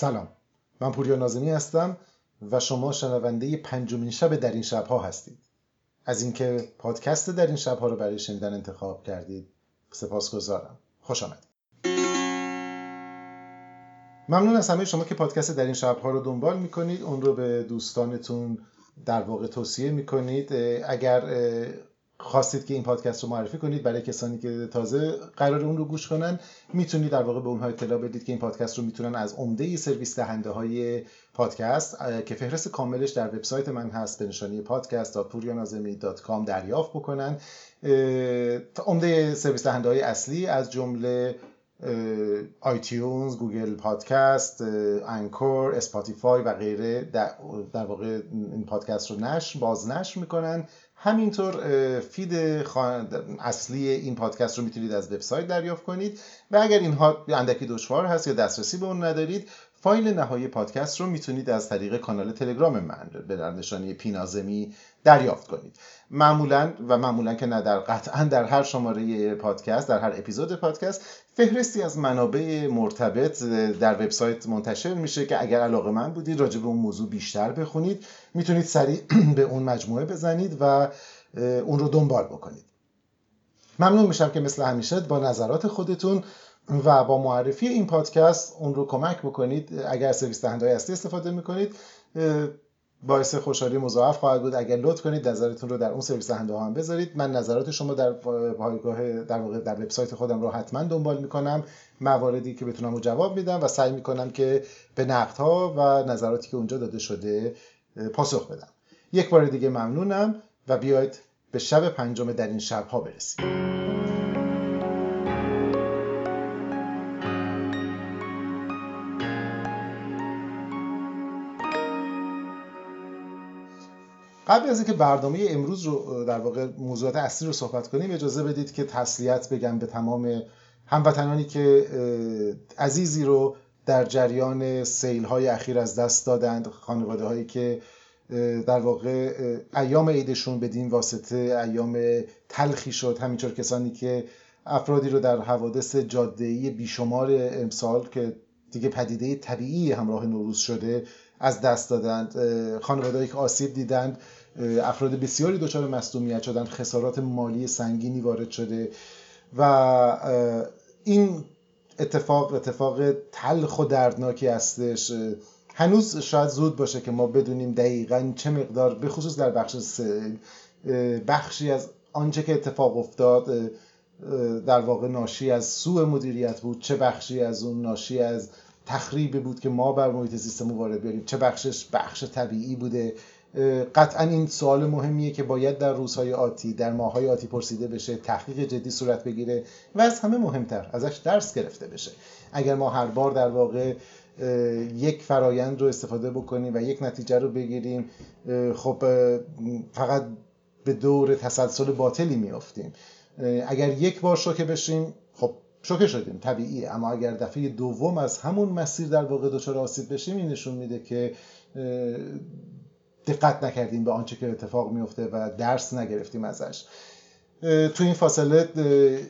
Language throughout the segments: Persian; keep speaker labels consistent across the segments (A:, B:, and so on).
A: سلام. من پوریا نازمی هستم و شما شنونده پنجمین شب در این شبها هستید. از اینکه پادکست در این شبها رو برای شنیدن انتخاب کردید سپاسگزارم. خوش آمدید. ممنون از همه شما که پادکست در این شبها رو دنبال می‌کنید. اون رو به دوستانتون در واقع توصیه می‌کنید. اگر خواستید که این پادکست رو معرفی کنید برای کسانی که تازه قرار اون رو گوش کنن می‌تونید در واقع به اونها اطلاع بدید که این پادکست رو می‌تونن از عمده سرویس دهنده های پادکست که فهرست کاملش در وبسایت من هست به نشانی podcast.purianazemi.com دریافت بکنن. عمده سرویس دهنده های اصلی از جمله iTunes، Google Podcast، Anchor، Spotify و غیره در, واقع این پادکست رو نشر بازنشر می‌کنن. همینطور فید اصلی این پادکست رو می‌تونید از وبسایت دریافت کنید و اگر اینها اندکی دشوار هست یا دسترسی به اون ندارید فایل نهایی پادکست رو می‌تونید از طریق کانال تلگرام من به نشانی پینازمی دریافت کنید. معمولا و معمولا که نه در قطعا در هر شماره پادکست در هر اپیزود پادکست فهرستی از منابع مرتبط در وبسایت منتشر میشه که اگر علاقه من بودید راجع به اون موضوع بیشتر بخونید می‌تونید سریع به اون مجموعه بزنید و اون رو دنبال بکنید. ممنون میشم که مثل همیشه با نظرات خودتون و با معرفی این پادکست اون رو کمک بکنید. اگر سرویس دهنده اصلی استفاده می‌کنید باعث خوشحالی مضاعف خواهد بود. اگر لطف کنید نظرتون رو در اون سرویس دهنده هم بذارید. من نظرات شما در پایگاه در واقع در وبسایت خودم رو حتما دنبال می‌کنم. مواردی که بتونم رو جواب میدم و سعی می‌کنم که به نقدها و نظراتی که اونجا داده شده پاسخ بدم. یک بار دیگه ممنونم و بیاید به شب پنجم در این شبها برسیم. قبل از اینکه برنامه امروز رو در واقع موضوعات اصلی رو صحبت کنیم اجازه بدید که تسلیت بگم به تمام هموطنانی که عزیزی رو در جریان سیل های اخیر از دست دادند. خانواده هایی که در واقع ایام عیدشون بدین واسطه ایام تلخی شد. همینطور کسانی که افرادی رو در حوادث جاده‌ای بیشمار امسال که دیگه پدیده طبیعی همراه نوروز شده از دست دادند خانوادهایی که آسیب دیدند. افراد بسیاری دچار مصدومیت شدن خسارات مالی سنگینی وارد شده و این اتفاق اتفاق تلخ و دردناکی هستش. هنوز شاید زود باشه که ما بدونیم دقیقا چه مقدار به خصوص در بخش بخشی از آنچه که اتفاق افتاد در واقع ناشی از سوء مدیریت بود چه بخشی از اون ناشی از تخریبی بود که ما بر محیط سیستم وارد بیاریم چه بخشش بخش طبیعی بوده. قطعا این سوال مهمیه که باید در روزهای آتی در ماهای آتی پرسیده بشه تحقیق جدی صورت بگیره و از همه مهمتر ازش درس گرفته بشه. اگر ما هر بار در واقع یک فرایند رو استفاده بکنیم و یک نتیجه رو بگیریم خب فقط به دور تسلسل باطلی میافتیم. اگر یک بار شوکه بشیم خب شوکه شدیم طبیعیه. اما اگر دفعه دوم از همون مسیر در واقع دچار آسیب بشیم این نشون میده که دقت نکردیم به آنچه که اتفاق میفته و درس نگرفتیم ازش. تو این فاصله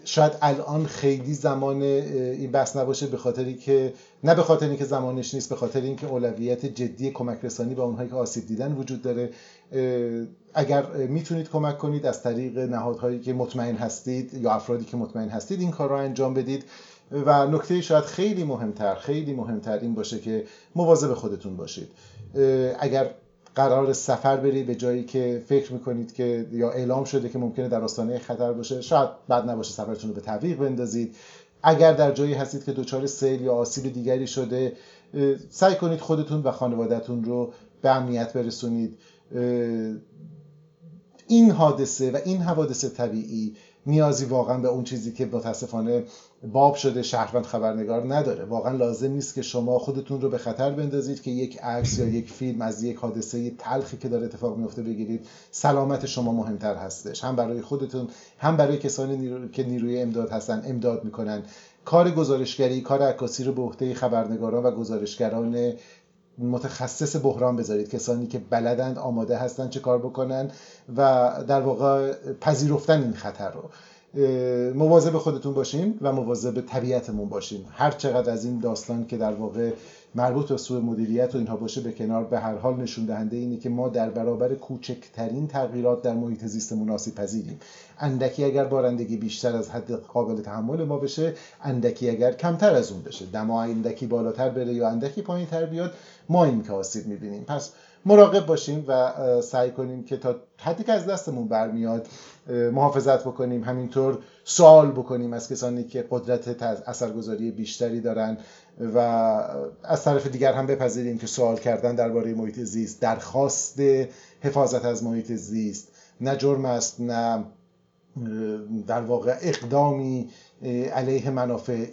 A: شاید الان خیلی زمان این بحث نباشه به خاطری که نه به خاطر اینکه زمانش نیست به خاطر اینکه اولویت جدی کمک رسانی به اونهایی که آسیب دیدن وجود داره. اگر می‌تونید کمک کنید از طریق نهادهایی که مطمئن هستید یا افرادی که مطمئن هستید این کار رو انجام بدید. و نکته شاید خیلی مهمتر خیلی مهمتر این باشه که مواظب خودتون باشید. اگر قرار سفر برید به جایی که فکر می‌کنید که یا اعلام شده که ممکنه در آستانه خطر باشه. شاید بد نباشه سفرتون رو به تعویق بندازید. اگر در جایی هستید که دچار سیل یا آسیب دیگری شده سعی کنید خودتون و خانوادهتون رو به امنیت برسونید. این حادثه و این حوادث طبیعی نیازی واقعا به اون چیزی که متاسفانه باب شده شهروند خبرنگار نداره. واقعا لازم نیست که شما خودتون رو به خطر بندازید که یک عکس یا یک فیلم از یک حادثه تلخی که داره اتفاق میفته بگیرید. سلامت شما مهمتر هستش. هم برای خودتون هم برای کسانی که نیروی امداد هستن امداد می‌کنن. کار گزارشگری کار عکاسی رو به عهده خبرنگاران و گزارشگران متخصص بحران بذارید. کسانی که بلدند آماده هستن چه کار بکنن و در واقع پذیرفتن این خطر رو. مواظب خودتون باشین و مواظب طبیعتمون باشین. هر چقدر از این داستان که در واقع مربوط به سوء مدیریت و اینها باشه به کنار به هر حال نشون دهنده اینه که ما در برابر کوچکترین تغییرات در محیط زیست مناسب پذیریم اندکی اگر بارندگی بیشتر از حد قابل تحمل ما بشه اندکی اگر کمتر از اون بشه. دما اندکی بالاتر بره یا اندکی پایین تر بیاد ما این که آسیب می‌بینیم. پس مراقب باشیم و سعی کنیم که تا حدی که از دستمون برمیاد محافظت بکنیم. همینطور سوال بکنیم از کسانی که قدرت اثرگذاری بیشتری دارن و از طرف دیگر هم بپذیریم که سوال کردن درباره محیط زیست درخواست حفاظت از محیط زیست. نه جرم است نه در واقع اقدامی علیه منافع.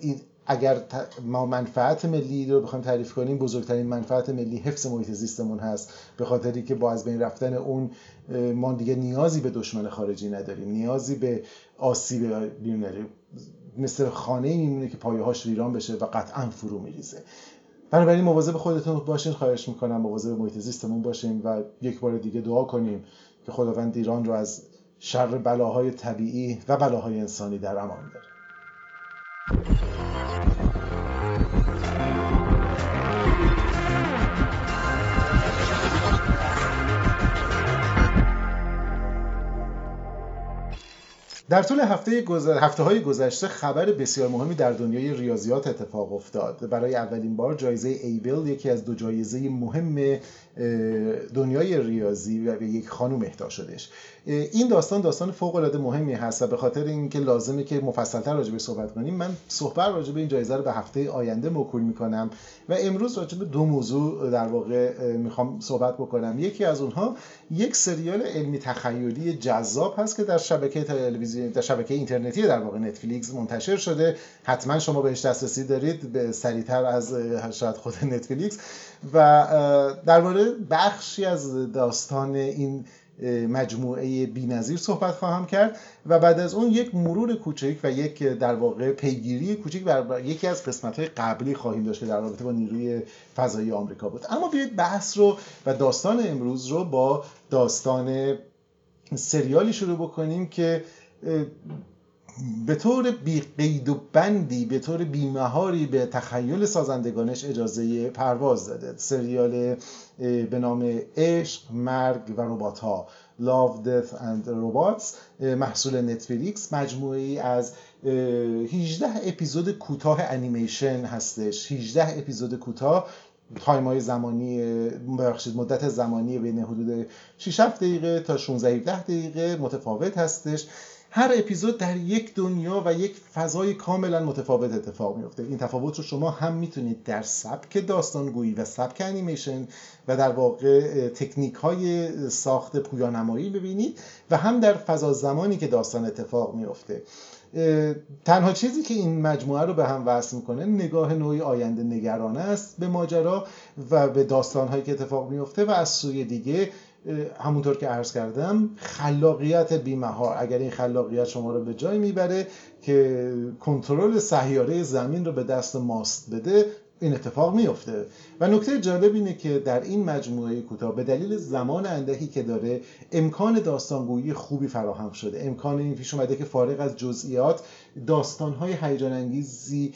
A: اگر ما منفعت ملی رو بخوایم تعریف کنیم بزرگترین منفعت ملی حفظ محیط زیستمون هست. به خاطری که با از بین رفتن اون ما دیگه نیازی به دشمن خارجی نداریم. نیازی به آسیب بیرون نداریم. مثل خانه میمونه که پایه هاش ویران بشه و قطعا فرو میریزه. بنابراین مواظب خودتون باشین خواهش می‌کنم مواظب محیط زیستمون باشیم و یک بار دیگه دعا کنیم که خداوند ایران رو از شر بلاهای طبیعی و بلاهای انسانی در امان داره. در طول هفته, گذر... هفته های گذشته خبر بسیار مهمی در دنیای ریاضیات اتفاق افتاد. برای اولین بار جایزه ایبل یکی از دو جایزه مهم دنیای ریاضی و یک خانم اهدا شدش. این داستان داستان فوق العاده مهمی هست و به خاطر اینکه لازمه که مفصلتر راجع به صحبت کنیم من صحبت راجع به این جایزه رو به هفته آینده موکول می‌کنم و امروز راجع به دو موضوع در واقع می‌خوام صحبت بکنم. یکی از اونها یک سریال علمی تخیلی جذاب هست که در شبکه تلویزیون در شبکه اینترنتی در واقع نتفلیکس منتشر شده. حتما شما بهش دسترسی دارید به سریعتر از شاید خود نتفلیکس. و درباره بخشی از داستان این مجموعه بینظیر صحبت خواهم کرد و بعد از اون یک مرور کوچک و یک در واقع پیگیری کوچک بر یکی از قسمت های قبلی خواهیم داشت که در رابطه با نیروی فضایی آمریکا بود. اما بیایید بحث رو و داستان امروز رو با داستان سریالی شروع بکنیم که به طور بی قید و بندی به طور بیمهاری به تخیل سازندگانش اجازه پرواز داده. سریال به نام عشق مرگ و ربات ها Love, Death and Robots محصول نتفلیکس مجموعه ای از 18 اپیزود کوتاه انیمیشن هستش. 18 اپیزود کوتاه. تایم های زمانی ببخشید مدت زمانی بین حدود 6 دقیقه تا 16 17 دقیقه متفاوت هستش. هر اپیزود در یک دنیا و یک فضای کاملا متفاوت اتفاق میفته. این تفاوت رو شما هم می‌تونید در سبک داستانگویی و سبک انیمیشن و در واقع تکنیک های ساخت پویانمایی ببینید و هم در فضا زمانی که داستان اتفاق میفته. تنها چیزی که این مجموعه رو به هم وصل می‌کنه نگاه نوعی آینده نگرانه است به ماجرا و به داستانهایی که اتفاق میفته و از سوی دیگه همونطور که عرض کردم خلاقیت بیمهار. اگر این خلاقیت شما رو به جای می‌بره که کنترل سیاره زمین رو به دست ماست بده این اتفاق میفته و نکته جالب اینه که در این مجموعه کوتاه به دلیل زمان اندکی که داره امکان داستانگویی خوبی فراهم شده. امکان این پیش اومده که فارغ از جزئیات داستانهای هیجان انگیزی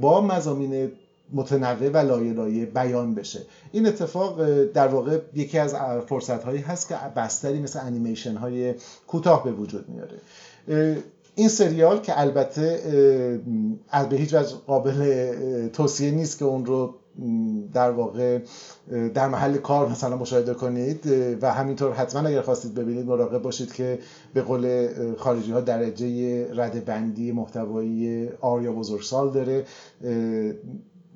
A: با مزامین متنوع و لایه لایه بیان بشه. این اتفاق در واقع یکی از فرصت هایی هست که بستری مثل انیمیشن های کوتاه به وجود میاره. این سریال که البته از به هیچ وجه قابل توصیه نیست که اون رو در واقع در محل کار مثلا مشاهده کنید و همینطور حتما اگر خواستید ببینید مراقب باشید که به قول خارجی ها درجه رد بندی محتوایی آر یا بزرگسال داره.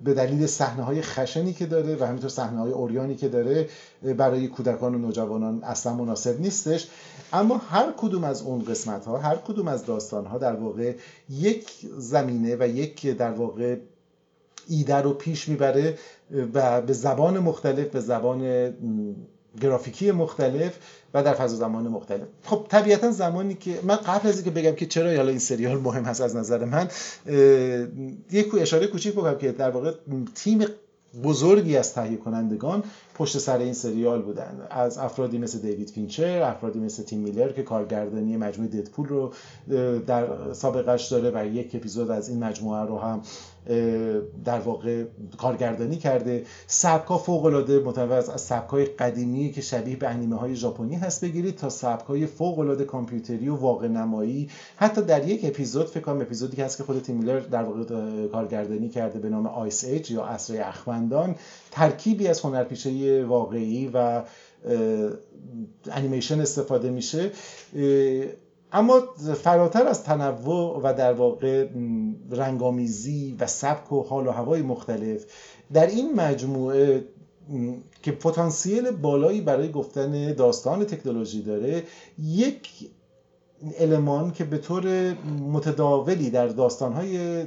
A: به دلیل صحنه های خشنی که داره و همینطور صحنه های اوریانی که داره برای کودکان و نوجوانان اصلا مناسب نیستش. اما هر کدوم از اون قسمت ها هر کدوم از داستان ها در واقع یک زمینه و یک در واقع ایده رو پیش می‌بره و به زبان مختلف به زبان گرافیکی مختلف و در فضا زمان مختلف. خب طبیعتا زمانی که من قبل از اینکه بگم که چرا حالا این سریال مهم هست از نظر من یک اشاره کوچیک بکنم که در واقع تیم بزرگی از تهیه کنندگان پشت سر این سریال بودن. از افرادی مثل دیوید فینچر افرادی مثل تیم میلر که کارگردانی مجموعه ددپول رو در سابقش داره و یک اپیزود از این مجموعه رو هم در واقع کارگردانی کرده. سبکا فوق العاده متنوع از سبکای قدیمی که شبیه به انیمه های ژاپنی هست بگیرید تا سبکای فوق العاده کامپیوتری و واقع نمایی. حتی در یک اپیزود فکر کنم اپیزودی که هست که خود تیم میلر در واقع کارگردانی کرده به نام آیس ایج یا عصر اخوندان ترکیبی از هنرپیشه واقعی و انیمیشن استفاده میشه. اما فراتر از تنوع و در واقع رنگامیزی و سبک و حال و هوای مختلف در این مجموعه که پتانسیل بالایی برای گفتن داستان تکنولوژی داره یک المان که به طور متداولی در داستانهای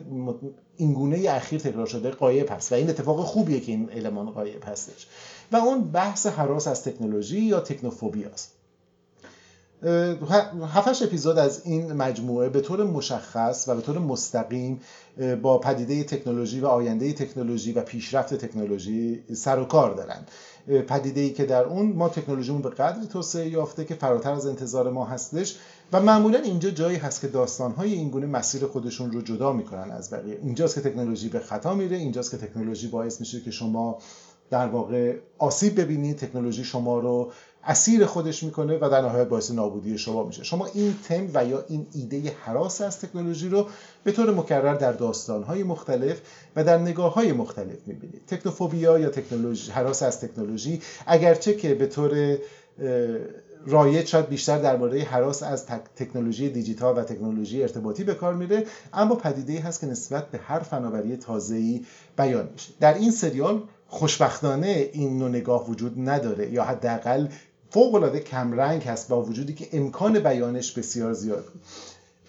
A: اینگونه اخیر تکرار شده قایب هست و این اتفاق خوبیه که این المان قایب هستش. و اون بحث حراس از تکنولوژی یا تکنوفوبی است هفتش اپیزود از این مجموعه به طور مشخص و به طور مستقیم با پدیده تکنولوژی و آینده تکنولوژی و پیشرفت تکنولوژی سر و کار دارن. پدیده ای که در اون ما تکنولوژیمون به قدری توسعه یافته که فراتر از انتظار ما هستش و معمولا اینجا جایی هست که داستانهای این گونه مسیر خودشون رو جدا می‌کنن از بقیه. اینجاست که تکنولوژی به خطا میره اینجاست که تکنولوژی باعث میشه که شما در واقع آسیب ببینید تکنولوژی شما رو اسیر خودش می‌کنه و در نهایت باعث نابودی شما میشه. شما این تم و یا این ایده حراس از تکنولوژی رو به طور مکرر در داستانهای مختلف و در نگاه های مختلف می‌بینید. تکنوفوبیا یا تکنولوژی حراس از تکنولوژی اگرچه که به طور رایج شاید بیشتر درباره حراس از تکنولوژی دیجیتال و تکنولوژی ارتباطی به کار میره اما پدیده هست که نسبت به هر فناوری تازه‌ای بیان میشه. در این سریال خوشبختانه این نوع نگاه وجود نداره یا حداقل فوق العاده کمرنگ هست با وجودی که امکان بیانش بسیار زیاد.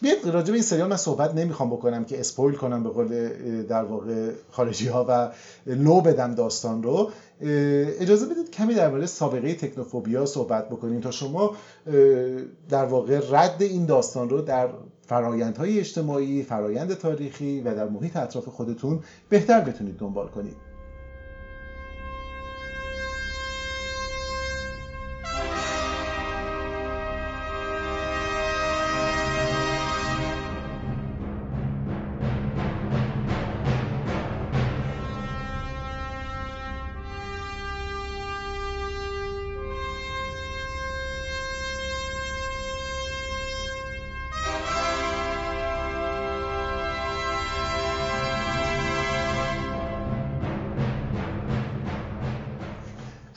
A: بیاد راجع به این سریال من صحبت نمی‌خوام بکنم که اسپویل کنم به قول در واقع خارجی ها و لو بدم داستان رو. اجازه بدید کمی درباره سابقه تکنوفوبیا صحبت بکنیم تا شما در واقع رد این داستان رو در فرایندهای اجتماعی، فرایند تاریخی و در محیط اطراف خودتون بهتر بتونید دنبال کنید.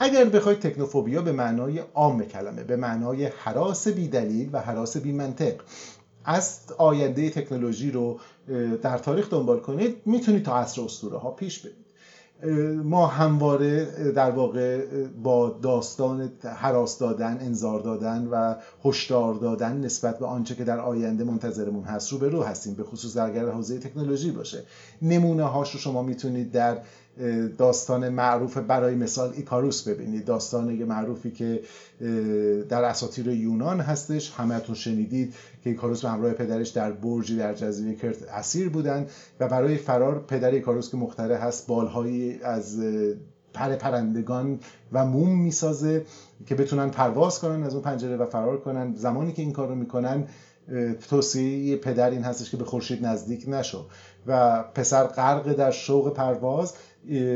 A: اگر بخواید تکنوفوبیا به معنای عام کلمه به معنای حراس بیدلیل و حراس بی منطق از آینده تکنولوژی رو در تاریخ دنبال کنید می‌تونید تا عصر اسطوره ها پیش برید. ما همواره در واقع با داستان حراس دادن انذار دادن و هشدار دادن نسبت به آنچه که در آینده منتظرمون هست رو به رو هستیم به خصوص در حوزه تکنولوژی باشه. نمونه هاش رو شما می‌تونید در داستان معروف برای مثال ایکاروس ببینید. داستان معروفی که در اساطیر یونان هستش. همهتون شنیدید که ایکاروس به همراه پدرش در برجی در جزیره کرت اسیر بودن و برای فرار پدر ایکاروس که مختره هست بالهایی از پر پرندگان و موم می‌سازه که بتونن پرواز کنن از اون پنجره و فرار کنن. زمانی که این کار رو می‌کنن توصیه پدر این هستش که به خورشید نزدیک نشو و پسر غرق در شوق پرواز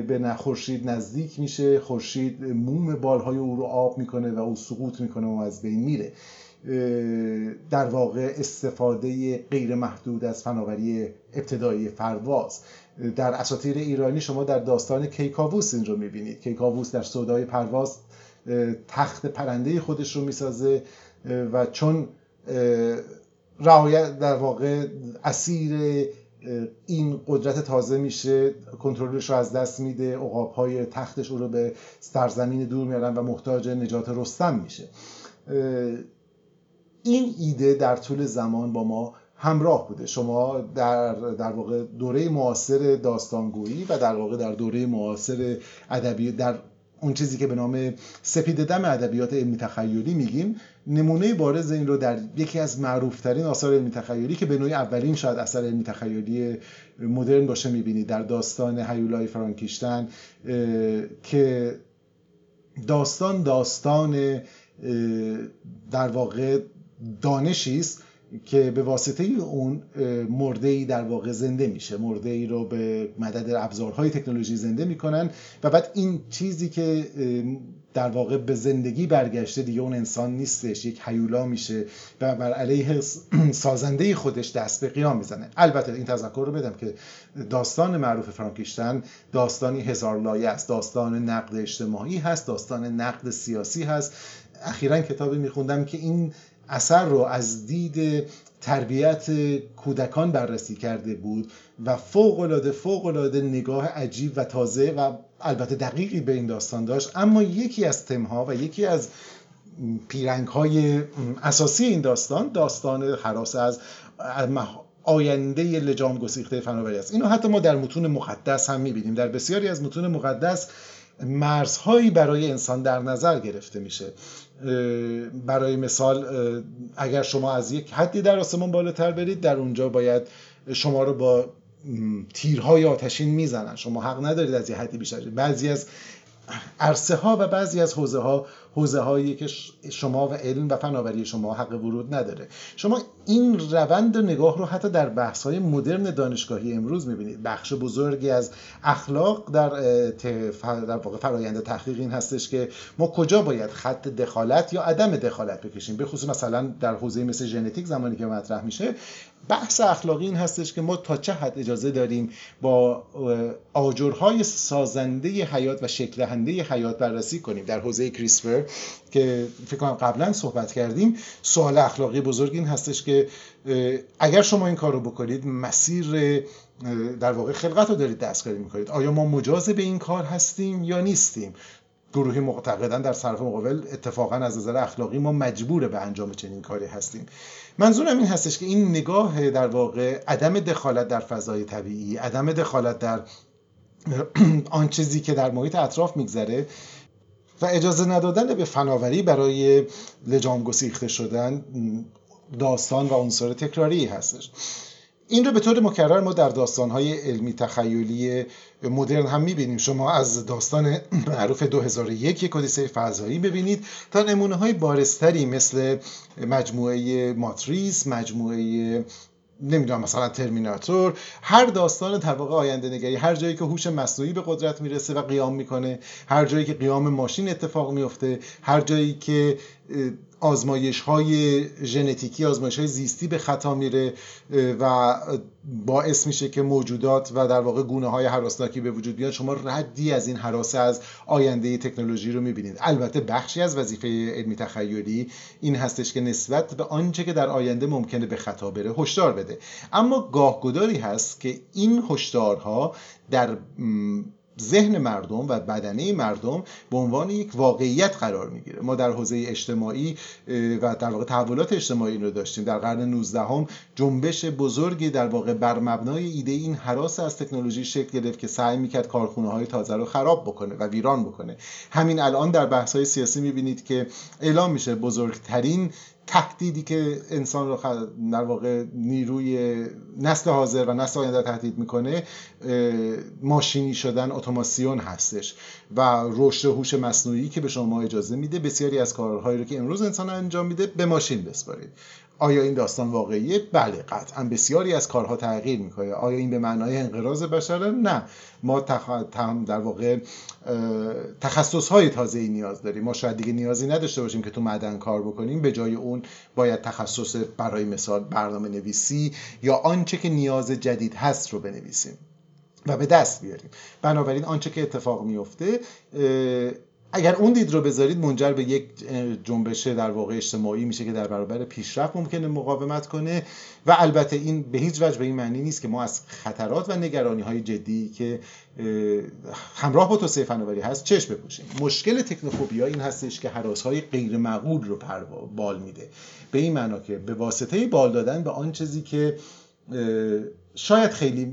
A: به خورشید نزدیک میشه. خورشید موم بالهای او رو آب می‌کنه و او سقوط می‌کنه و از بین میره. در واقع استفاده غیر محدود از فناوری ابتدایی فرواز در اساطیر ایرانی شما در داستان کیکاووس این رو می‌بینید. کیکاووس در سودای پرواز تخت پرنده خودش رو می‌سازه و چون رعایت در واقع اسیر این قدرت تازه میشه کنترلش رو از دست میده عقاب های تختش رو به سرزمین دور میارن و محتاج نجات رستم میشه. این ایده در طول زمان با ما همراه بوده. شما در در واقع دوره معاصر داستانگویی و در واقع در دوره معاصر ادبی در اون چیزی که به نام سپید دم ادبیات علمی تخیلی میگیم نمونه بارز این رو در یکی از معروفترین آثار علمی تخیلی که به نوعی اولین شاید اثر علمی تخیلی مدرن باشه می‌بینید. در داستان هیولای فرانکیشتن که داستان داستان در واقع دانشی است که به واسطه اون مرده ای در واقع زنده میشه. مرده ای رو به مدد ابزارهای تکنولوژی زنده می‌کنن و بعد این چیزی که در واقع به زندگی برگشته دیگه اون انسان نیستش یک حیولا میشه و بر علیه سازنده خودش دست به قیام می‌زنه. البته این تذکر رو بدم که داستان معروف فرانکیشتن داستانی هزار لایه است. داستان نقد اجتماعی هست داستان نقد سیاسی هست. اخیرا کتابی میخوندم که این اثر رو از دید تربیت کودکان بررسی کرده بود و فوق العاده فوق العاده نگاه عجیب و تازه و البته دقیقی به این داستان داشت. اما یکی از تمها و یکی از پیرنگ های اساسی این داستان داستان حراس از آینده لجام گسیخته فناوری است. اینو حتی ما در متون مقدس هم می‌بینیم. در بسیاری از متون مقدس مرزهایی برای انسان در نظر گرفته میشه. برای مثال اگر شما از یک حدی در آسمان بالاتر برید در اونجا باید شما رو با تیرهای آتشین می‌زنن. شما حق ندارید از یه حدی بیشتر. بعضی از عرصه ها و بعضی از حوزه ها حوزه هایی که شما و علم و فناوری شما حق ورود نداره. شما این روند نگاه رو حتی در بحث های مدرن دانشگاهی امروز می‌بینید. بخش بزرگی از اخلاق در در واقع فرایند تحقیق این هستش که ما کجا باید خط دخالت یا عدم دخالت بکشیم. به خصوص مثلا در حوزه مثل ژنتیک زمانی که مطرح میشه بحث اخلاقی این هستش که ما تا چه حد اجازه داریم با آجرهای سازنده حیات و شکل حیات بررسی کنیم. در حوزه کریسپر که فکر کنم قبلا صحبت کردیم سوال اخلاقی بزرگ این هستش که اگر شما این کار رو بکنید مسیر در واقع خلقت رو دارید دستکاری می‌کنید. آیا ما مجاز به این کار هستیم یا نیستیم؟ گروهی معتقدن در صرف مقابل اتفاقا از نظر اخلاقی ما مجبور به انجام چنین کاری هستیم. منظورم این هستش که این نگاه در واقع عدم دخالت در فضای طبیعی عدم دخالت در آن چیزی که در محیط اطراف میگذره و اجازه ندادن به فناوری برای لجام گسیخته شدن داستان و عنصر تکراری هستش. این رو به طور مکرر ما در داستانهای علمی تخیلی مدرن هم می‌بینیم. شما از داستان معروف 2001 کدیسه فضایی ببینید تا نمونه های بارستری مثل مجموعه ماتریس مجموعه نمی‌دونم مثلا ترمیناتور. هر داستان در واقع آینده نگری هر جایی که هوش مصنوعی به قدرت می‌رسه و قیام می‌کنه هر جایی که قیام ماشین اتفاق میفته هر جایی که آزمایش های ژنتیکی آزمایش های زیستی به خطا میره و باعث میشه که موجودات و در واقع گونه های حراسناکی به وجود بیاد شما ردی از این حراسه از آینده تکنولوژی رو می‌بینید. البته بخشی از وظیفه علمی تخیلی این هستش که نسبت به آنچه که در آینده ممکنه به خطا بره هشدار بده. اما گاهگداری هست که این هشدارها در ذهن مردم و بدنه مردم به عنوان یک واقعیت قرار می‌گیره. ما در حوزه اجتماعی و در واقع تحولات اجتماعی رو داشتیم. در قرن 19 هم جنبش بزرگی در واقع بر مبنای ایده این حراس از تکنولوژی شکل گرفت که سعی می‌کرد کارخونه های تازه رو خراب بکنه و ویران بکنه. همین الان در بحث های سیاسی می‌بینید که اعلام میشه بزرگترین تهدیدی که انسان رو در واقع نیروی نسل حاضر و نسل آینده تهدید می‌کنه ماشینی شدن اتوماسیون هستش و رشد هوش مصنوعی که به شما اجازه میده بسیاری از کارهایی رو که امروز انسان انجام میده به ماشین بسپارید. آیا این داستان واقعیه؟ بله قطعا. بسیاری از کارها تغییر می‌کنه. آیا این به معنای انقراض بشره؟ نه. ما تخ... در واقع تخصص های تازه ای نیاز داریم. ما شاید دیگه نیازی نداشته باشیم که تو معدن کار بکنیم. به جای اون باید تخصص برای مثال برنامه نویسی یا آنچه که نیاز جدید هست رو بنویسیم و به دست بیاریم. بنابراین آنچه که اتفاق میفته اگر اون دید رو بذارید منجر به یک جنبش در واقع اجتماعی میشه که در برابر پیشرفت ممکنه مقاومت کنه. و البته این به هیچ وجه به این معنی نیست که ما از خطرات و نگرانی های جدی که همراه با توسعه فناوری هست چشم بپوشیم. مشکل تکنوفوبیا این هستش که حراس های غیر معقول رو بال میده. به این معنا که به واسطه بال دادن به آن چیزی که شاید خیلی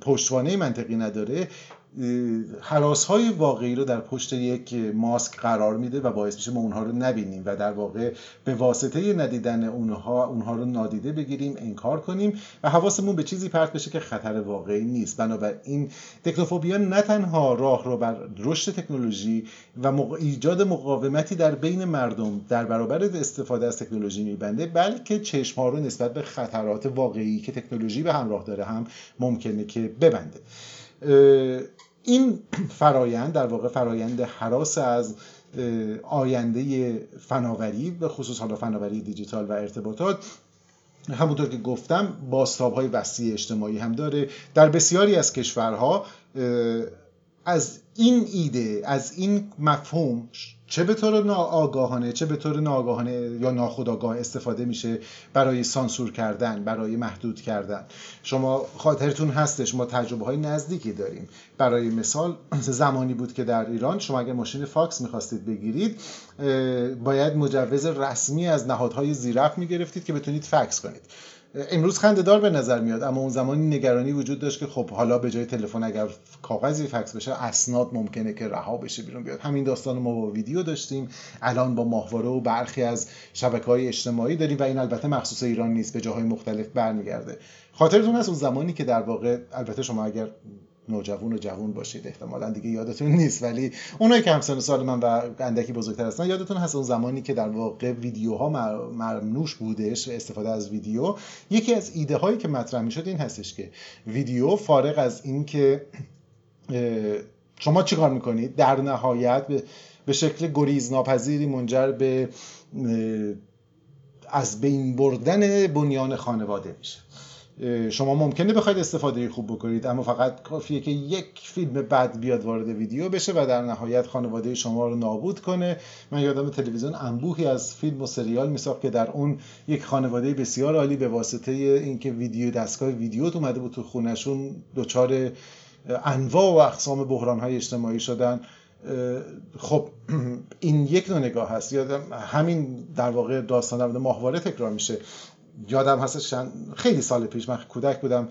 A: پشتوانه منطقی نداره حراس های واقعی رو در پشت یک ماسک قرار میده و باعث میشه ما اونها رو نبینیم و در واقع به واسطه ندیدن اونها اونها رو نادیده بگیریم انکار کنیم و حواسمون به چیزی پرت بشه که خطر واقعی نیست. بنابراین تکنوفوبیا نه تنها راه رو بر رشد تکنولوژی و ایجاد مقاومتی در بین مردم در برابر استفاده از تکنولوژی میبنده بلکه چشم ها رو نسبت به خطرات واقعی که تکنولوژی به همراه داره هم ممکنه که ببنده. این فرایند در واقع فرایند حراس از آینده فناوری به خصوص حالا فناوری دیجیتال و ارتباطات. همونطور که گفتم باستاب های وسیع اجتماعی هم داره. در بسیاری از کشورها از این ایده از این مفهوم چه به طور آگاهانه چه به طور ناآگاهانه یا ناخودآگاه استفاده میشه برای سانسور کردن برای محدود کردن. شما خاطرتون هستش ما تجربه های نزدیکی داریم. برای مثال زمانی بود که در ایران شما اگر ماشین فکس می‌خواستید بگیرید باید مجوز رسمی از نهادهای ذی‌ربط می‌گرفتید که بتونید فکس کنید. امروز خنده‌دار به نظر میاد اما اون زمانی نگرانی وجود داشت که خب حالا به جای تلفن اگر کاغذی فکس بشه اسناد ممکنه که رها بشه بیرون بیاد. همین داستان ما با ویدیو داشتیم. الان با ماهواره و برخی از شبکه های اجتماعی داریم و این البته مخصوص ایران نیست به جاهای مختلف برمیگرده. خاطرتون هست اون زمانی که در واقع البته شما اگر نوجوان و جوان باشید. احتمالا دیگه یادتون نیست ولی اونایی که همسن سال من و اندکی بزرگتر هستن یادتون هست اون زمانی که در واقع ویدیوها ممنوش بودش استفاده از ویدیو. یکی از ایده هایی که مطرح می‌شد این هستش که ویدیو فارغ از اینکه شما چیکار می‌کنید؟ در نهایت به شکل گریز ناپذیری منجر به از بین بردن بنیان خانواده میشه. شما ممکنه بخواید استفاده خوب بکنید اما فقط کافیه که یک فیلم بد بیاد وارد ویدیو بشه و در نهایت خانواده شما رو نابود کنه. من یادم تلویزیون انبوهی از فیلم و سریال میساخت که در اون یک خانواده بسیار عالی به واسطه اینکه ویدیو دستگاه ویدیو اومده بود تو خونشون دچار انواع و اقسام بحران های اجتماعی شدن. خب این یک نوع نگاه هست. یادم همین در واقع داستان در ماهواره تکرار میشه. یادم هستش خیلی سال پیش من کودک بودم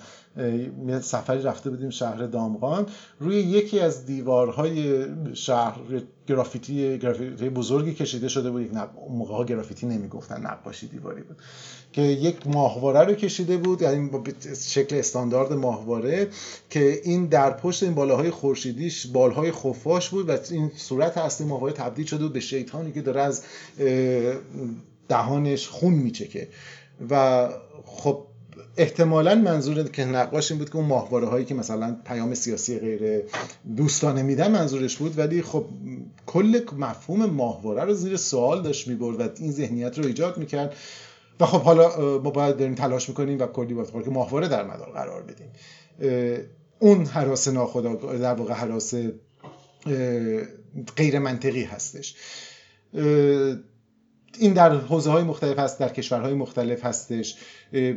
A: سفری رفته بودیم شهر دامغان. روی یکی از دیوارهای شهر گرافیتی گرافیتی بزرگی کشیده شده بود. یک موقع ها گرافیتی نمی‌گفتن نقاشی دیواری بود. که یک ماهواره رو کشیده بود یعنی با شکل استاندارد ماهواره که این در پشت این بالاهای خورشیدیش بالهای خفاش بود و این صورت اصلی ماهواره تبدیل شده بود به شیطانی که داره از دهانش خون میچکه. و خب احتمالا منظور که نقاش این بود که اون ماهواره هایی که مثلا پیام سیاسی غیر دوستانه میدن منظورش بود ولی خب کل مفهوم ماهواره رو زیر سوال داشت می‌برد و این ذهنیت رو ایجاد می‌کرد. و خب حالا ما باید داریم تلاش می‌کنیم و کلی باید که ماهواره در مدار قرار بدیم. اون حراس ناخدا در واقع حراس غیر منطقی هستش. این در حوزه های مختلف هست در کشورهای مختلف هستش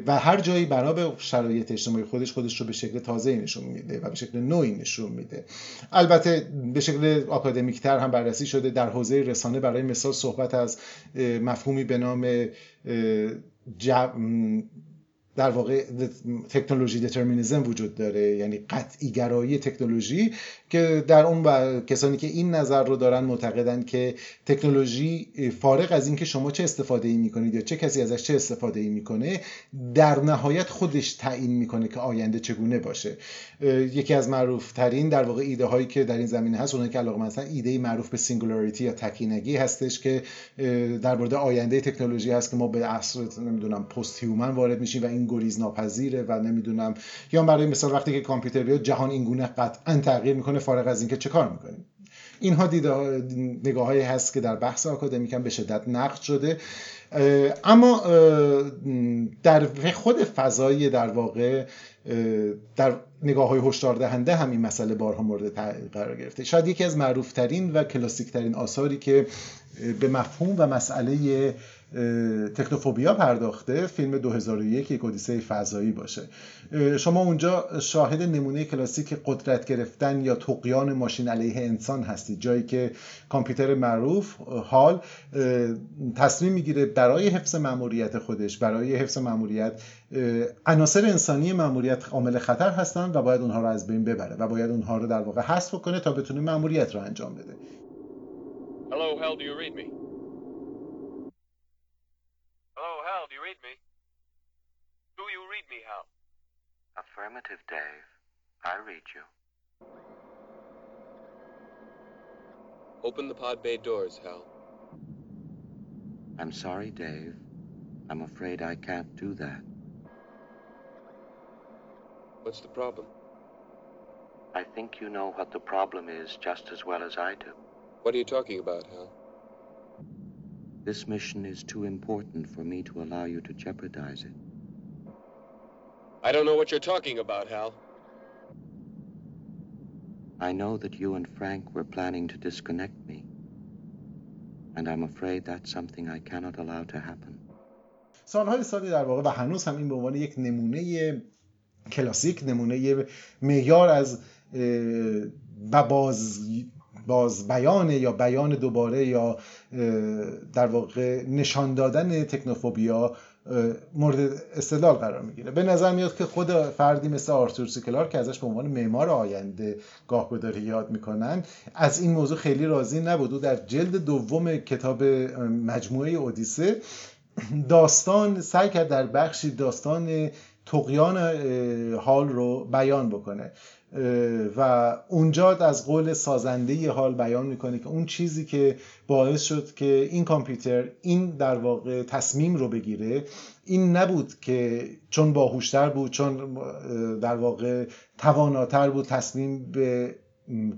A: و هر جایی بنا به شرایط اجتماعی خودش خودش رو به شکل تازه نشون میده و به شکل نوعی نشون میده. البته به شکل آکادمیک تر هم بررسی شده در حوزه رسانه برای مثال صحبت از مفهومی به نام در واقع technology determinism وجود داره یعنی قطعی گرایی تکنولوژی که در اون با کسانی که این نظر رو دارن معتقدن که تکنولوژی فارغ از اینکه شما چه استفاده ای می‌کنید یا چه کسی ازش چه استفاده ای می‌کنه در نهایت خودش تعیین می‌کنه که آینده چگونه باشه. یکی از معروف ترین در واقع ایده هایی که در این زمینه هست اونایی که علاقه مثلا ایده معروف به singularity یا تکینگی هستش که در مورد آینده تکنولوژی هست که ما به عصر نمی‌دونم پست هیومن وارد میشیم و این گریز ناپذیره و نمی‌دونم. یا برای مثال وقتی که کامپیوتر یا جهان این گونه قطعا تغییر می‌کنه فارغ از اینکه چه کار می‌کنیم. اینها دیده نگاه هایی هست که در بحث آکادمیک هم به شدت نقد شده. اما در خود فضای در واقع در نگاه های هشدار دهنده هم این مسئله بارها مورد قرار گرفته. شاید یکی از معروف ترین و کلاسیک ترین آثاری که به مفهوم و مسئله تکنوفوبیا پرداخته فیلم 2001 یک اودیسه فضایی باشه شما اونجا شاهد نمونه کلاسیک قدرت گرفتن یا تقیان ماشین علیه انسان هستید جایی که کامپیوتر معروف حال تصمیم می‌گیره برای حفظ مأموریت خودش برای حفظ مأموریت عناصر انسانی مأموریت عامل خطر هستن و باید اونها رو از بین ببره و باید اونها رو در واقع حذف کنه تا بتونه مأموریت رو انجام بده Hello, Hal, do you read me? Read me? Do you read me, Hal? Affirmative, Dave. I read you. Open the pod bay doors, Hal. I'm sorry, Dave. I'm afraid I can't do that. What's the problem? I think you know what the problem is just as well as I do. What are you talking about, Hal? This mission is too important for me to allow you to jeopardize it. I don't know what you're talking about, Hal. I know that you and Frank were planning to disconnect me. And I'm afraid that's something I cannot allow to happen. سالهای سالی در واقع و هنوز هم این به عنوان یک نمونه کلاسیک نمونه معیار از و باز باز بیان یا بیان دوباره یا در واقع نشان دادن تکنوفوبیا مورد استدلال قرار می‌گیره. به نظر میاد که خود فردی مثل آرتور سیکلار که ازش به عنوان معمار آینده گاهگداری یاد می‌کنن از این موضوع خیلی راضی نبود. و در جلد دوم کتاب مجموعه اودیسه داستان سعی کرد در بخشی داستان تقیان حال رو بیان بکنه. و اونجا از قول سازنده حال بیان می‌کنه که اون چیزی که باعث شد که این کامپیوتر این در واقع تصمیم رو بگیره این نبود که چون باهوشتر بود چون در واقع تواناتر بود تصمیم به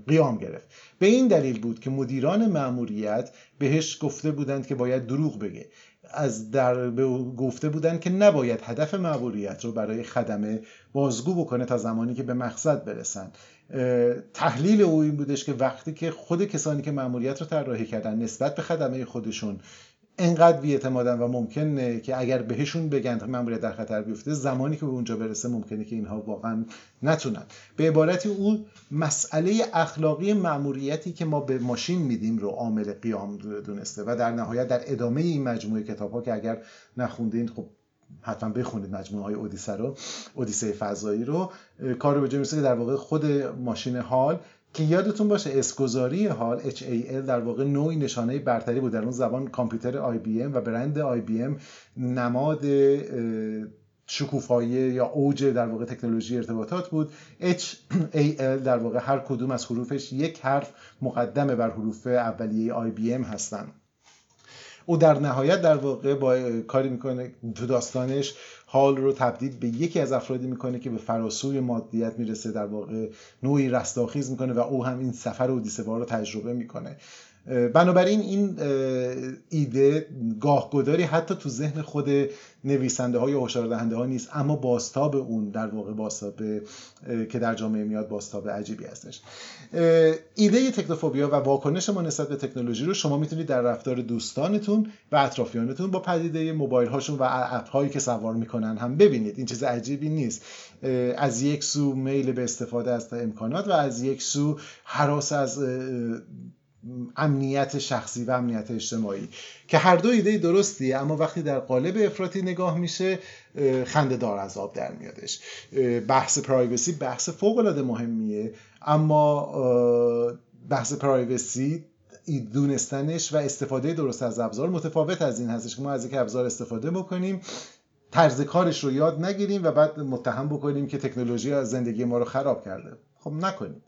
A: قیام گرفت. به این دلیل بود که مدیران مأموریت بهش گفته بودند که باید دروغ بگه. از در به گفته بودن که نباید هدف معبوریت رو برای خدمه بازگو بکنه تا زمانی که به مقصد برسن تحلیل او این بودش که وقتی که خود کسانی که مأموریت رو طراحی کردن نسبت به خدمه خودشون انقدر بیاعتمادن و ممکنه که اگر بهشون بگن مأموریت در خطر بیفته زمانی که به اونجا برسه ممکنه که اینها واقعا نتونن. به عبارتی او مسئله اخلاقی مأموریتی که ما به ماشین میدیم رو عامل قیام دونسته و در نهایت در ادامه این مجموعه کتاب ها که اگر نخوندین خب حتما بخونید مجموعه های اودیسه رو اودیسه فضایی رو. کار رو به جای در واقع خود ماشین حال که یادتون باشه اسکوزاری حال HAL در واقع نوعی نشانه برتری بود. در اون زبان کامپیوتر IBM و برند IBM نماد شکوفایی یا اوج در واقع تکنولوژی ارتباطات بود. HAL در واقع هر کدوم از حروفش یک حرف مقدمه بر حروف اولیه IBM هستن. او در نهایت در واقع با کاری می‌کنه تو داستانش حال رو تبدیل به یکی از افرادی می‌کنه که به فراسوی مادیت می‌رسه در واقع نوعی رستاخیز می‌کنه و او هم این سفر اودیسه رو تجربه می‌کنه. بنابراین این ایده گاهگداری حتی تو ذهن خود نویسنده های هشدار دهنده ها نیست اما باستاب اون در واقع باستاب که در جامعه میاد باستاب عجیبی هستش. ایده تکنوفوبیا و واکنش ما نسبت به تکنولوژی رو شما می‌تونید در رفتار دوستانتون و اطرافیانتون با پدیده موبایل هاشون و اپ هایی که سوار می‌کنن هم ببینید. این چیز عجیبی نیست. از یک سو میل به استفاده از امکانات و از یک سو حراس از امنیت شخصی و امنیت اجتماعی که هر دو ایده درستیه اما وقتی در قالب افراطی نگاه میشه خنده دار از آب در میادش. بحث پرایوسی بحث فوق العاده مهمیه اما بحث پرایوسی دونستنش و استفاده درست از ابزار متفاوت از این هستش که ما از یک ابزار استفاده بکنیم طرز کارش رو یاد نگیریم و بعد متهم بکنیم که تکنولوژی زندگی ما رو خراب کرده. خب نکنیم.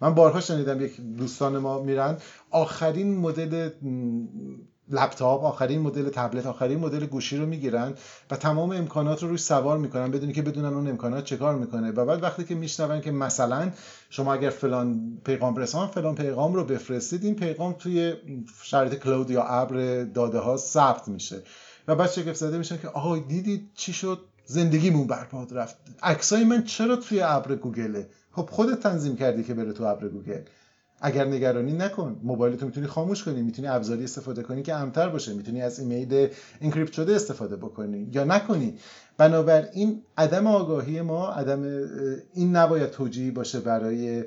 A: من بارها شنیدم یک دوستان ما میرن آخرین مدل لپتاپ آخرین مدل تبلت آخرین مدل گوشی رو می‌گیرن و تمام امکانات رو روش سوار می‌کنن بدونی که بدونن اون امکانات چه کار می‌کنه. و بعد وقتی که میشنون که مثلا شما اگر فلان پیغام رسان فلان پیغام رو بفرستید این پیغام توی شرایط کلود یا ابر داده ها ثبت میشه. و بعد شگفت زده میشن که آهای دیدید چی شد؟ زندگیمون برباد رفت. عکسای من چرا توی ابر گوگله؟ خب خودت تنظیم کردی که بره تو ابر گوگل. اگر نگرانی نکن. موبایل تو می‌تونی خاموش کنی. می‌تونی ابزاری استفاده کنی که امن‌تر باشه. می‌تونی از ایمیل encrypt شده استفاده بکنی یا نکنی. بنابراین عدم آگاهی ما عدم این نباید توجیهی باشه برای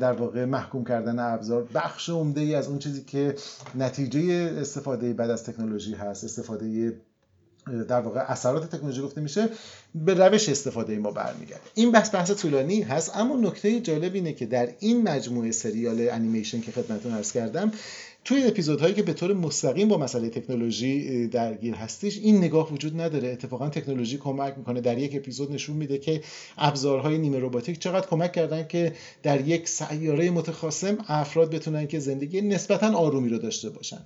A: در واقع محکوم کردن ابزار. بخش عمده ای از اون چیزی که نتیجه استفاده بعد از تکنولوژی هست استفاده در واقع اثرات تکنولوژی گفته میشه به روش استفاده ما برمیگرده. این بحث بحث طولانی هست اما نکته جالب اینه که در این مجموعه سریال انیمیشن که خدمتتون عرض کردم توی اپیزودهایی که به طور مستقیم با مسئله تکنولوژی درگیر هستیش این نگاه وجود نداره. اتفاقا تکنولوژی کمک می‌کنه. در یک اپیزود نشون میده که ابزارهای نیمه رباتیک چقدر کمک کردن که در یک سیاره متخاصم افراد بتونن که زندگی نسبتا آرومی رو داشته باشن.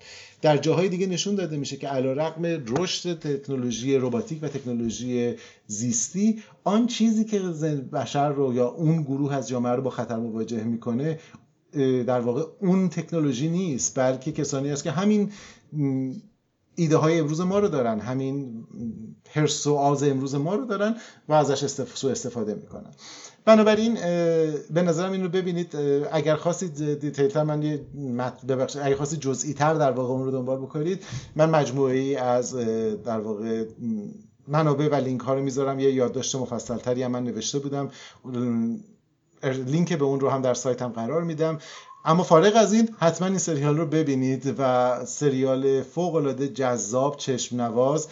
A: در جاهای دیگه نشون داده میشه که علیرغم رشد تکنولوژی رباتیک و تکنولوژی زیستی آن چیزی که بشر رو یا اون گروه از جامعه رو با خطر مواجه می‌کنه در واقع اون تکنولوژی نیست بلکه کسانی است که همین ایده های امروز ما رو دارن همین هرس و آز امروز ما رو دارن و ازش استف... استفاده می‌کنن. بنابراین به نظرم این رو ببینید اگر خواستید detail من یه ببخشید اگر خواستید جزئی تر در واقع اون رو دنبال بکنید من مجموعه ای از در واقع منابع و لینک ها رو می‌ذارم یه یادداشت مفصل تری هم من نوشته بودم. لینک به اون رو هم در سایتم قرار میدم. اما فارغ از این حتما این سریال رو ببینید و سریال فوق العاده جذاب چشم نواز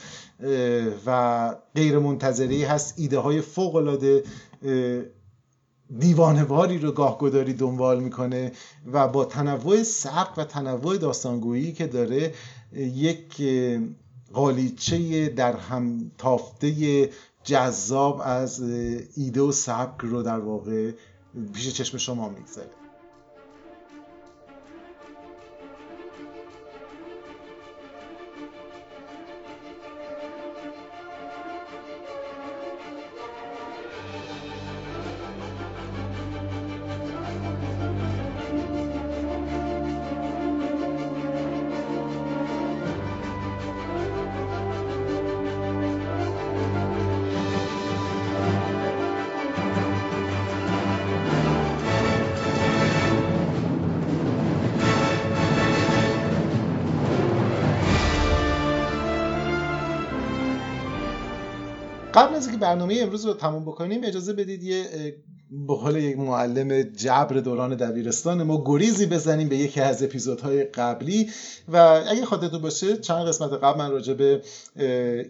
A: و غیر منتظره‌ای هست. ایده های فوق العاده دیوانواری رو گاهگداری دنبال می‌کنه و با تنوع سبک و تنوع داستانگویی که داره یک قالیچه در هم تافته جذاب از ایده و سبک رو در واقع پیش چشم شما می‌گذاره قبل از اینکه برنامه امروز رو تموم بکنیم اجازه بدید یه به حال یک معلم جبر دوران دبیرستان ما گریزی بزنیم به یکی از اپیزودهای قبلی. و اگه خاطرتون باشه چند قسمت قبل من راجع به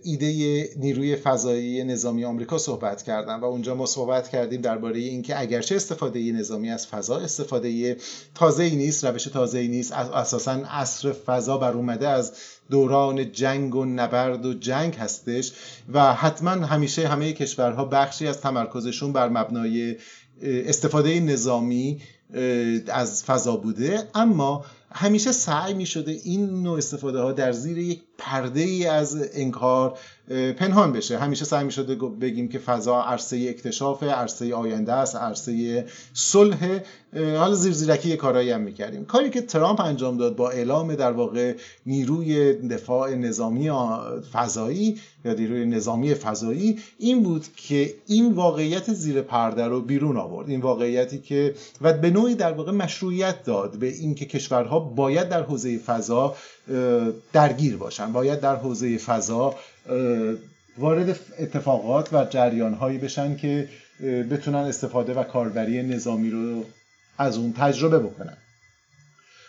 A: ایده نیروی فضایی نظامی آمریکا صحبت کردم و اونجا ما صحبت کردیم درباره اینکه اگرچه استفاده نظامی از فضا استفاده تازه ای نیست روش تازه ای نیست اساسا عصر فضا بر اومده از دوران جنگ و نبرد و جنگ هستش و حتما همیشه همه کشورها بخشی از تمرکزشون بر مبنای استفاده نظامی از فضا بوده. اما همیشه سعی می شده این نوع استفاده ها در زیر یک پرده ای از انکار پنهان بشه. همیشه سعی می شده بگیم که فضا عرصه اکتشاف عرصه آینده است عرصه صلح. حالا زیر زیرکی کارایی هم می‌کردیم. کاری که ترامپ انجام داد با اعلام در واقع نیروی دفاع نظامی فضایی یا نیروی نظامی فضایی این بود که این واقعیت زیر پرده رو بیرون آورد. این واقعیتی که و به نوعی در واقع مشروعیت داد به اینکه کشورها باید در حوزه فضا درگیر باشن باید در حوزه فضا وارد اتفاقات و جریانهایی بشن که بتونن استفاده و کاربری نظامی رو از اون تجربه بکنن.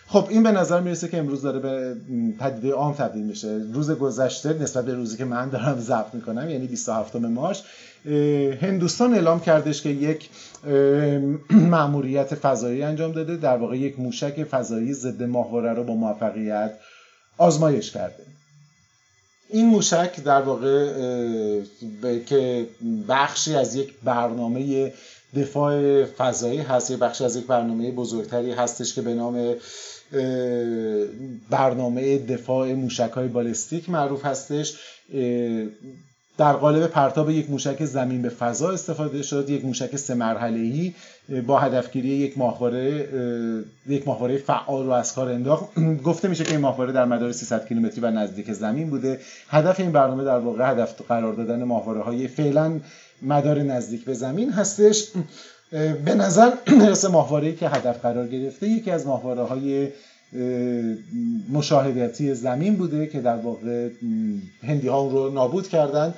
A: خب این به نظر می‌رسه که امروز داره به پدیده عام تبدیل میشه. روز گذشته نسبت به روزی که من دارم ضبط می‌کنم یعنی 27 مارچ هندوستان اعلام کردش که یک مأموریت فضایی انجام داده در واقع یک موشک فضایی ضد ماهواره رو با موفقیت آزمایش کرده. این موشک در واقع که بخشی از یک برنامه دفاع فضایی هست یه بخشی از یک برنامه بزرگتری هستش که به نام برنامه دفاع موشک های بالستیک معروف هستش. در قالب پرتاب یک موشک زمین به فضا استفاده شد یک موشک سه مرحله ای با هدفگیری یک ماهواره یک ماهواره فعال رو از کار انداخت. گفته میشه که این ماهواره در مدار 300 کیلومتری و نزدیک زمین بوده. هدف این برنامه در واقع هدف قرار دادن ماهواره های فعلا مدار نزدیک به زمین هستش. به نظر می‌رسه ماهواره که هدف قرار گرفته یکی از ماهواره های مشاهدتی زمین بوده که در واقع هندی ها اون رو نابود کردن.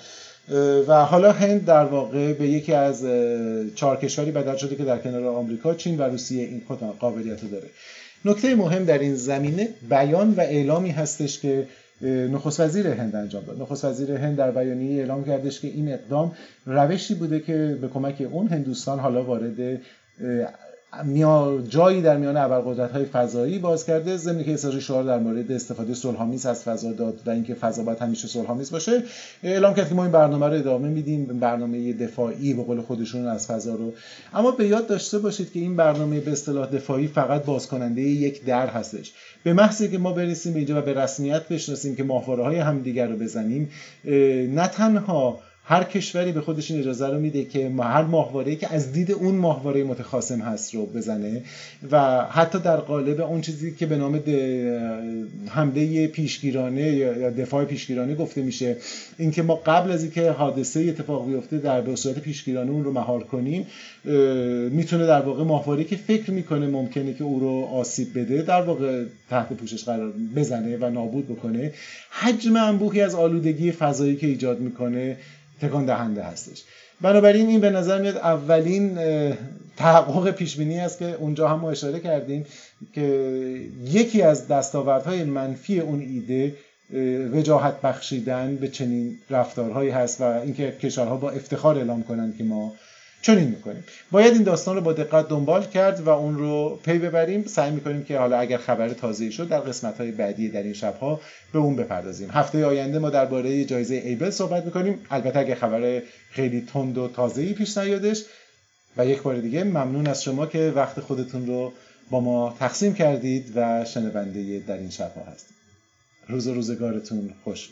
A: و حالا هند در واقع به یکی از چهار کشوری بدل شده که در کنار آمریکا چین و روسیه این قابلیت داره. نکته مهم در این زمینه بیان و اعلامی هستش که نخست وزیر هند انجام داد. نخست وزیر هند در بیانیه اعلام کردش که این اقدام روشی بوده که به کمک اون هندوستان حالا وارد جایی در میان ابرقدرت های فضایی باز کرده. ضمن که اصرار شعار در مورد استفاده صلحآمیز از فضا داد و اینکه فضا باید همیشه صلحآمیز باشه. اعلام کرد که ما این برنامه رو ادامه میدیم. برنامه دفاعی به قول خودشون از فضا رو. اما به یاد داشته باشید که این برنامه به اصطلاح دفاعی فقط باز کننده یک در هستش. به محضی که ما برسیم اینجا و به رسمیت بشناسیم که ماهواره های همدیگر رو بزنیم نه تنها هر کشوری به خودش این اجازه رو میده که هر ماهواره که از دید اون ماهواره متخاصم هست رو بزنه و حتی در قالب اون چیزی که به نام حمله پیشگیرانه یا دفاع پیشگیرانه گفته میشه اینکه ما قبل از اینکه حادثه اتفاق بیفته در به صورت پیشگیرانه اون رو مهار کنیم می‌تونه در واقع ماهواره که فکر می‌کنه ممکنه که او رو آسیب بده در واقع تحت پوشش قرار بزنه و نابود بکنه. حجم انبوهی از آلودگی فضایی که ایجاد می‌کنه تکان دهنده هستش. بنابراین این به نظر میاد اولین تحقق پیش بینی است که اونجا هم ما اشاره کردیم که یکی از دستاوردهای منفی اون ایده وجاهت بخشیدن به چنین رفتارهایی هست و اینکه کشورها با افتخار اعلام کنند که ما چنین می‌کنیم. باید این داستان رو با دقت دنبال کرد و اون رو پی ببریم. سعی می‌کنیم که حالا اگر خبر تازه شد در قسمت های بعدی در این شبها به اون بپردازیم. هفته آینده ما درباره جایزه ایبل صحبت می‌کنیم. البته اگر خبر خیلی تند و تازه ای پیش نیادش و یک بار دیگه ممنون از شما که وقت خودتون رو با ما تقسیم کردید و شنونده در این شبها هستید. روز روزگارتون خوش